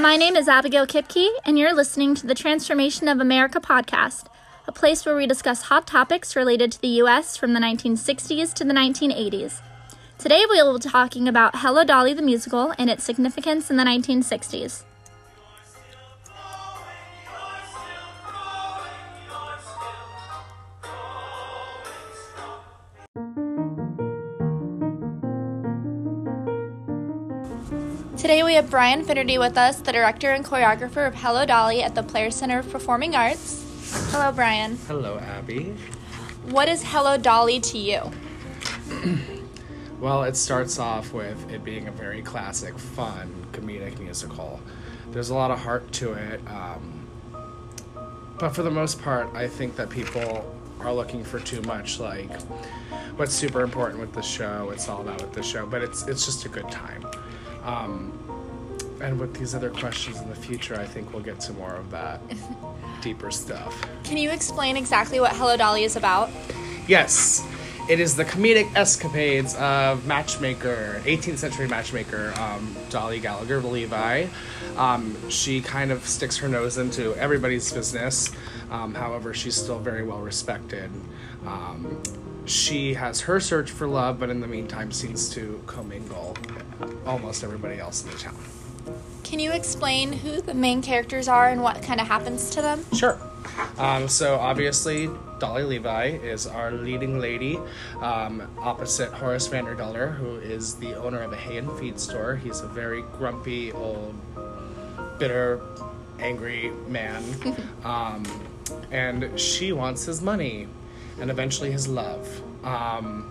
My name is Abigail Kipke, and you're listening to the Transformation of America podcast, a place where we discuss hot topics related to the U.S. from the 1960s to the 1980s. Today we will be talking about Hello Dolly the musical and its significance in the 1960s. Today we have Brian Finnerty with us, the director and choreographer of Hello Dolly at the Players Center of Performing Arts. Hello, Brian. Hello, Abby. What is Hello Dolly to you? Well, it starts off with it being a very classic, fun, comedic musical. There's a lot of heart to it. Um, but for the most part, I think that people are looking for too much. Like, what's super important with the show? It's all about with the show, but it's it's just a good time. Um, and with these other questions in the future, I think we'll get to more of that deeper stuff. Can you explain exactly what Hello Dolly is about? Yes, it is the comedic escapades of matchmaker, 18th century matchmaker um, Dolly Gallagher Levi. Um, she kind of sticks her nose into everybody's business. Um, however, she's still very well respected. She has her search for love, but in the meantime seems to commingle almost everybody else in the town. Can you explain who the main characters are and what kind of happens to them? Sure. Um, so obviously, Dolly Levi is our leading lady, um, opposite Horace Vandergelder, who is the owner of a hay and feed store. He's a very grumpy, old, bitter, angry man, um, and she wants his money, and eventually his love. Um,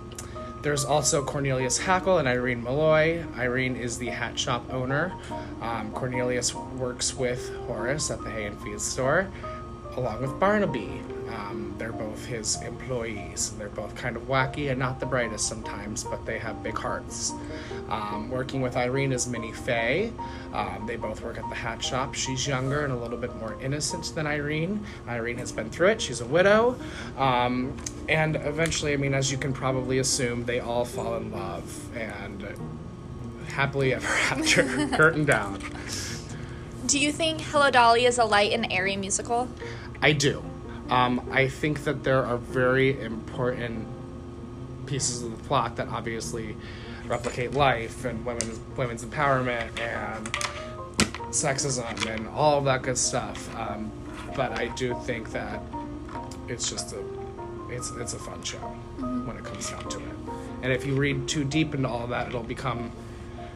there's also Cornelius Hackl and Irene Molloy. Irene is the hat shop owner. Um, Cornelius works with Horace at the hay and feed store, along with Barnaby. Um, they're both his employees. They're both kind of wacky and not the brightest sometimes, but they have big hearts. Um, working with Irene is Minnie Fay. Um, they both work at the hat shop. She's younger and a little bit more innocent than Irene. Irene has been through it. She's a widow. Um, and eventually, I mean, as you can probably assume, they all fall in love and happily ever after. Curtain down. Do you think Hello Dolly is a light and airy musical? I do. Um, I think that there are very important pieces of the plot that obviously replicate life and women's women's empowerment and sexism and all of that good stuff. Um, but I do think that it's just a it's it's a fun show when it comes down to it. And if you read too deep into all of that, it'll become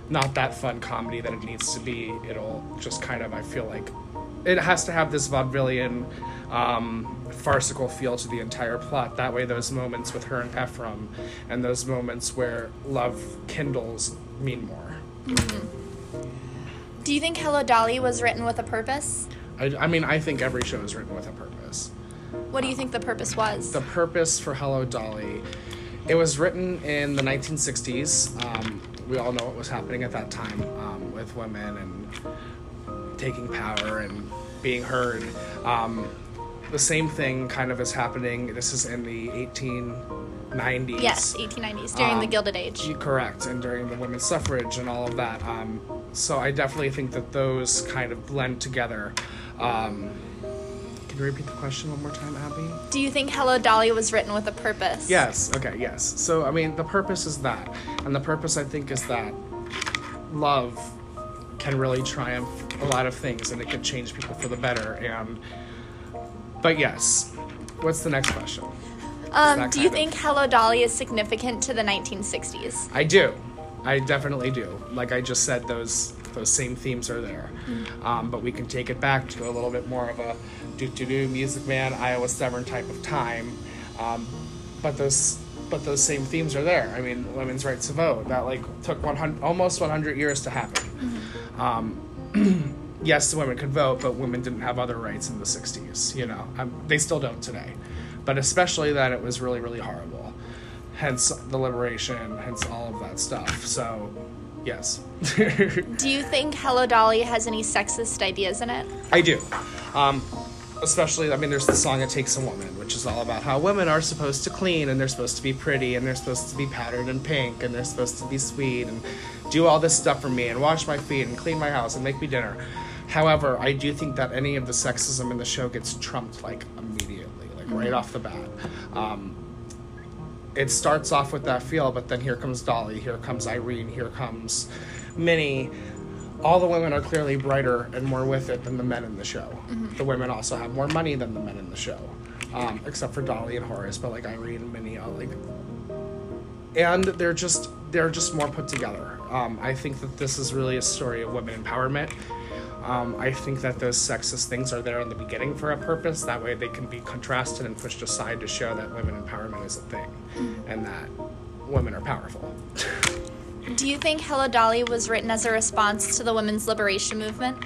not that fun comedy that it needs to be. It'll just kind of I feel like it has to have this vaudevillian um, farcical feel to the entire plot. That way, those moments with her and Ephraim and those moments where love kindles mean more. Do you think Hello Dolly was written with a purpose? I, I mean, I think every show is written with a purpose. What do you think the purpose was? The purpose for Hello Dolly, it was written in the 1960s. Um, we all know what was happening at that time um, with women and taking power and being heard. Um, the same thing kind of is happening. This is in the 1890s. yes, 1890s, during the Um, Gilded Age. You- Correct, and during the women's suffrage and all of that. Um, so I definitely think that those kind of blend together. Um, can you repeat the question one more time, Abby? Do you think Hello Dolly was written with a purpose? Yes. Okay. Yes. So I mean, the purpose is that, and the purpose I think is that love can really triumph a lot of things, and it can change people for the better. And but yes, what's the next question? Um, do you of- think Hello Dolly is significant to the 1960s? I do. I definitely do. Like I just said, those those same themes are there, um, but we can take it back to a little bit more of a do do do Music Man Iowa Stubborn type of time. Um, but those but those same themes are there. I mean, women's rights to vote that like took 100 almost 100 years to happen. Um, yes, the women could vote, but women didn't have other rights in the 60s. You know, um, they still don't today. But especially that it was really, really horrible. Hence the liberation, hence all of that stuff. So, yes. Do you think Hello Dolly has any sexist ideas in it? I do. Um, especially, I mean, there's the song It Takes a Woman, which is all about how women are supposed to clean and they're supposed to be pretty and they're supposed to be patterned and pink and they're supposed to be sweet and do all this stuff for me and wash my feet and clean my house and make me dinner. However, I do think that any of the sexism in the show gets trumped like immediately, like right off the bat. Um, it starts off with that feel, but then here comes Dolly, here comes Irene, here comes Minnie. All the women are clearly brighter and more with it than the men in the show. The women also have more money than the men in the show, um, except for Dolly and Horace. But like Irene and Minnie, all like, and they're just they're just more put together. Um, I think that this is really a story of women empowerment. Um, I think that those sexist things are there in the beginning for a purpose. That way, they can be contrasted and pushed aside to show that women empowerment is a thing, and that women are powerful. Do you think Hello Dolly was written as a response to the women's liberation movement?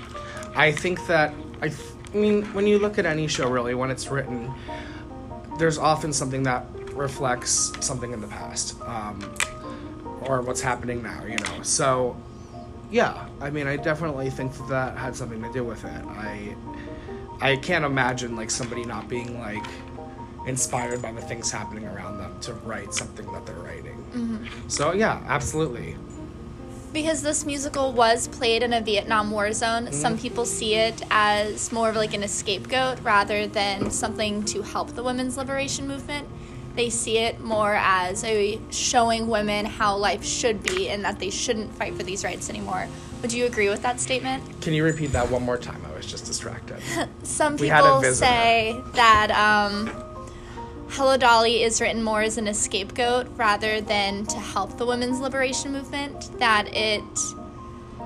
I think that I, th- I mean, when you look at any show, really, when it's written, there's often something that reflects something in the past, um, or what's happening now. You know, so yeah, I mean, I definitely think that, that had something to do with it. I, I can't imagine like somebody not being like inspired by the things happening around them to write something that they're writing. Mm-hmm. So yeah, absolutely. Because this musical was played in a Vietnam War zone, some mm-hmm. people see it as more of like an scapegoat rather than something to help the women's liberation movement. They see it more as a showing women how life should be and that they shouldn't fight for these rights anymore. Would you agree with that statement? Can you repeat that one more time? I was just distracted. Some We had a people say that um, Hello Dolly is written more as an scapegoat rather than to help the women's liberation movement, that it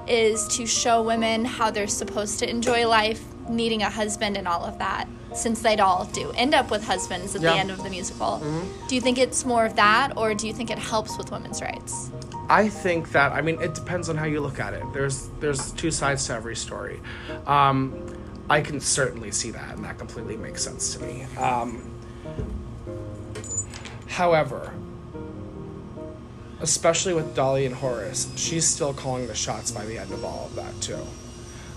is to show women how they're supposed to enjoy life, needing a husband, and all of that, since they'd all do end up with husbands at Yeah. the end of the musical. Do you think it's more of that, or do you think it helps with women's rights? I think that I mean it depends on how you look at it. There's there's two sides to every story. Um, I can certainly see that, and that completely makes sense to me. Um, however, especially with Dolly and Horace, she's still calling the shots by the end of all of that too.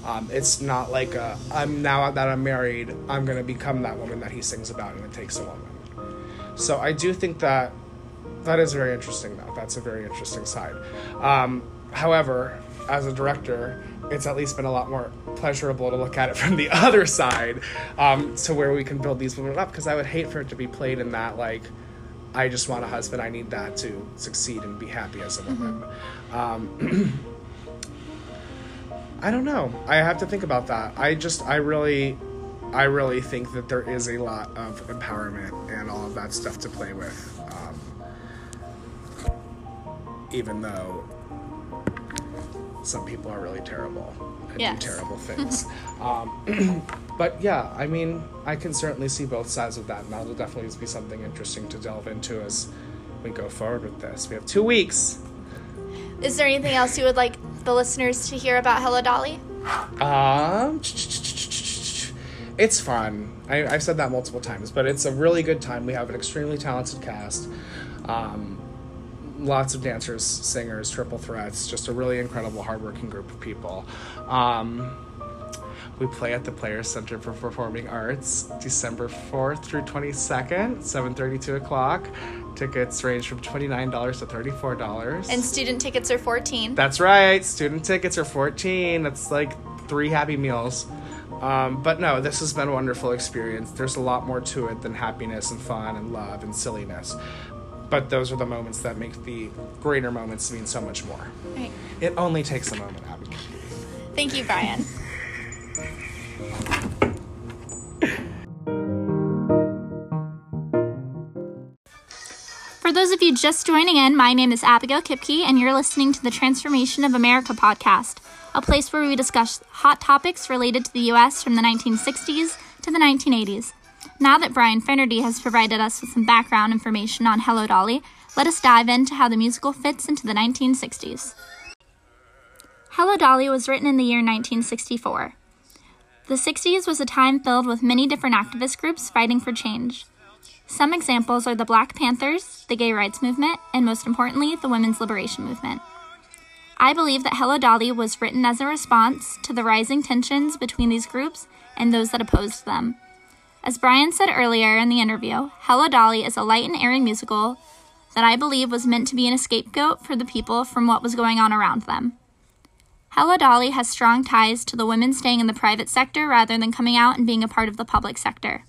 Um, it's not like a, I'm now that I'm married, I'm gonna become that woman that he sings about, and it takes a woman. So I do think that that is very interesting, though. That's a very interesting side. Um, however, as a director, it's at least been a lot more pleasurable to look at it from the other side, um, to where we can build these women up. Because I would hate for it to be played in that like, I just want a husband. I need that to succeed and be happy as a woman. Um, I don't know. I have to think about that. I just, I really, I really think that there is a lot of empowerment and all of that stuff to play with. Um, even though some people are really terrible and Yes. do terrible things. um, but yeah, I mean, I can certainly see both sides of that, and that'll definitely be something interesting to delve into as we go forward with this. We have two weeks. Is there anything else you would like the listeners to hear about Hello Dolly? Um, it's fun. I, I've said that multiple times, but it's a really good time. We have an extremely talented cast. Um, lots of dancers, singers, triple threats. Just a really incredible, hardworking group of people. Um, we play at the Players Center for Performing Arts December 4th through 22nd, 7.30 to o'clock. Tickets range from $29 to $34. And student tickets are 14. That's right. Student tickets are 14. That's like three happy meals. Um, but no, this has been a wonderful experience. There's a lot more to it than happiness and fun and love and silliness. But those are the moments that make the greater moments mean so much more. Right. It only takes a moment, Abby. Thank you, Brian. For those of you just joining in, my name is Abigail Kipke, and you're listening to the Transformation of America podcast, a place where we discuss hot topics related to the U.S. from the 1960s to the 1980s. Now that Brian Finnerty has provided us with some background information on Hello Dolly, let us dive into how the musical fits into the 1960s. Hello Dolly was written in the year 1964. The 60s was a time filled with many different activist groups fighting for change. Some examples are the Black Panthers, the gay rights movement, and most importantly, the women's liberation movement. I believe that Hello Dolly was written as a response to the rising tensions between these groups and those that opposed them. As Brian said earlier in the interview, Hello Dolly is a light and airy musical that I believe was meant to be an scapegoat for the people from what was going on around them. Hello Dolly has strong ties to the women staying in the private sector rather than coming out and being a part of the public sector.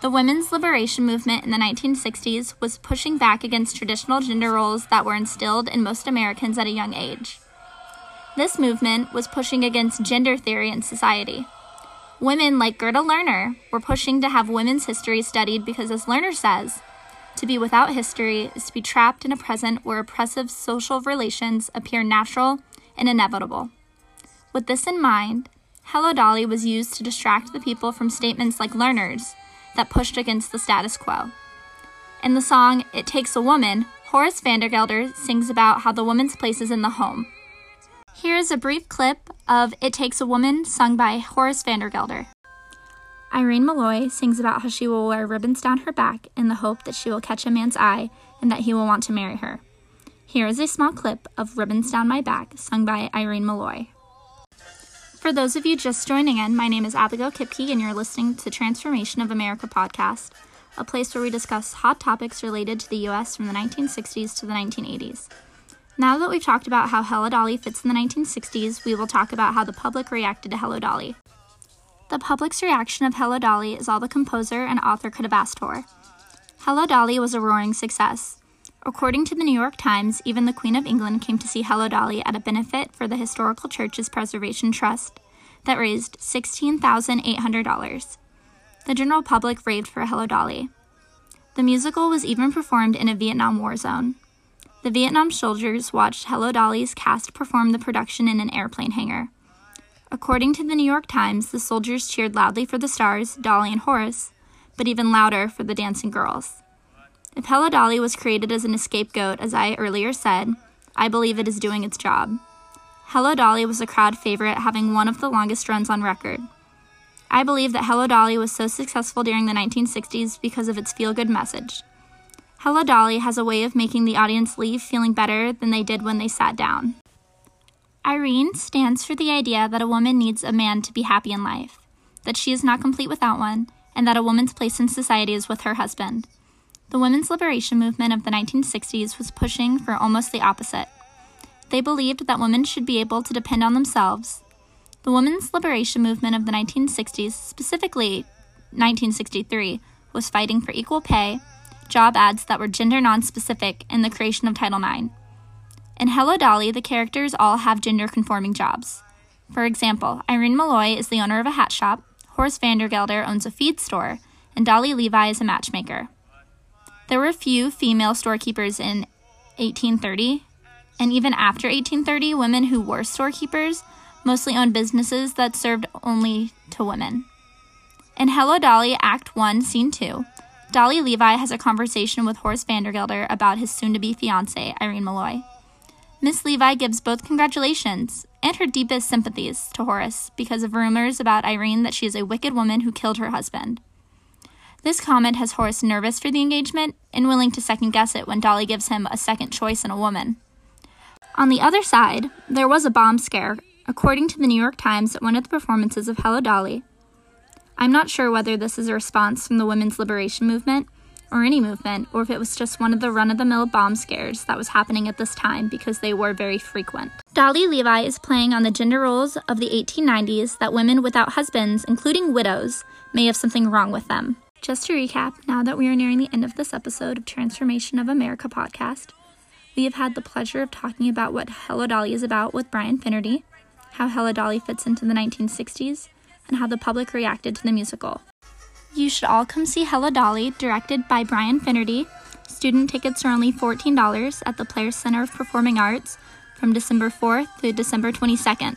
The women's liberation movement in the 1960s was pushing back against traditional gender roles that were instilled in most Americans at a young age. This movement was pushing against gender theory in society. Women like Gerda Lerner were pushing to have women's history studied because, as Lerner says, to be without history is to be trapped in a present where oppressive social relations appear natural and inevitable. With this in mind, Hello Dolly was used to distract the people from statements like Lerner's that pushed against the status quo. In the song It Takes a Woman, Horace Vandergelder sings about how the woman's place is in the home. Here is a brief clip of It Takes a Woman sung by Horace Vandergelder. Irene Molloy sings about how she will wear ribbons down her back in the hope that she will catch a man's eye and that he will want to marry her. Here is a small clip of Ribbons Down My Back sung by Irene Molloy. For those of you just joining in, my name is Abigail Kipke, and you're listening to Transformation of America podcast, a place where we discuss hot topics related to the U.S. from the 1960s to the 1980s. Now that we've talked about how Hello Dolly fits in the 1960s, we will talk about how the public reacted to Hello Dolly. The public's reaction of Hello Dolly is all the composer and author could have asked for. Hello Dolly was a roaring success. According to the New York Times, even the Queen of England came to see Hello Dolly at a benefit for the Historical Churches Preservation Trust that raised $16,800. The general public raved for Hello Dolly. The musical was even performed in a Vietnam war zone. The Vietnam soldiers watched Hello Dolly's cast perform the production in an airplane hangar. According to the New York Times, the soldiers cheered loudly for the stars, Dolly and Horace, but even louder for the dancing girls. If Hello Dolly was created as an scapegoat, as I earlier said, I believe it is doing its job. Hello Dolly was a crowd favorite, having one of the longest runs on record. I believe that Hello Dolly was so successful during the 1960s because of its feel good message. Hello Dolly has a way of making the audience leave feeling better than they did when they sat down. Irene stands for the idea that a woman needs a man to be happy in life, that she is not complete without one, and that a woman's place in society is with her husband. The women's liberation movement of the 1960s was pushing for almost the opposite. They believed that women should be able to depend on themselves. The women's liberation movement of the 1960s, specifically 1963, was fighting for equal pay, job ads that were gender non-specific, and the creation of Title IX. In Hello Dolly, the characters all have gender conforming jobs. For example, Irene Molloy is the owner of a hat shop, Horace Vandergelder owns a feed store, and Dolly Levi is a matchmaker. There were few female storekeepers in 1830, and even after 1830, women who were storekeepers mostly owned businesses that served only to women. In Hello Dolly, Act 1, Scene 2, Dolly Levi has a conversation with Horace Vandergelder about his soon to be fiancee, Irene Molloy. Miss Levi gives both congratulations and her deepest sympathies to Horace because of rumors about Irene that she is a wicked woman who killed her husband. This comment has Horace nervous for the engagement and willing to second guess it when Dolly gives him a second choice in a woman. On the other side, there was a bomb scare, according to the New York Times, at one of the performances of Hello Dolly. I'm not sure whether this is a response from the women's liberation movement or any movement, or if it was just one of the run of the mill bomb scares that was happening at this time because they were very frequent. Dolly Levi is playing on the gender roles of the 1890s that women without husbands, including widows, may have something wrong with them. Just to recap, now that we are nearing the end of this episode of Transformation of America podcast, we have had the pleasure of talking about what Hello Dolly is about with Brian Finnerty, how Hello Dolly fits into the 1960s, and how the public reacted to the musical. You should all come see Hello Dolly, directed by Brian Finnerty. Student tickets are only $14 at the Players Center of Performing Arts from December 4th through December 22nd.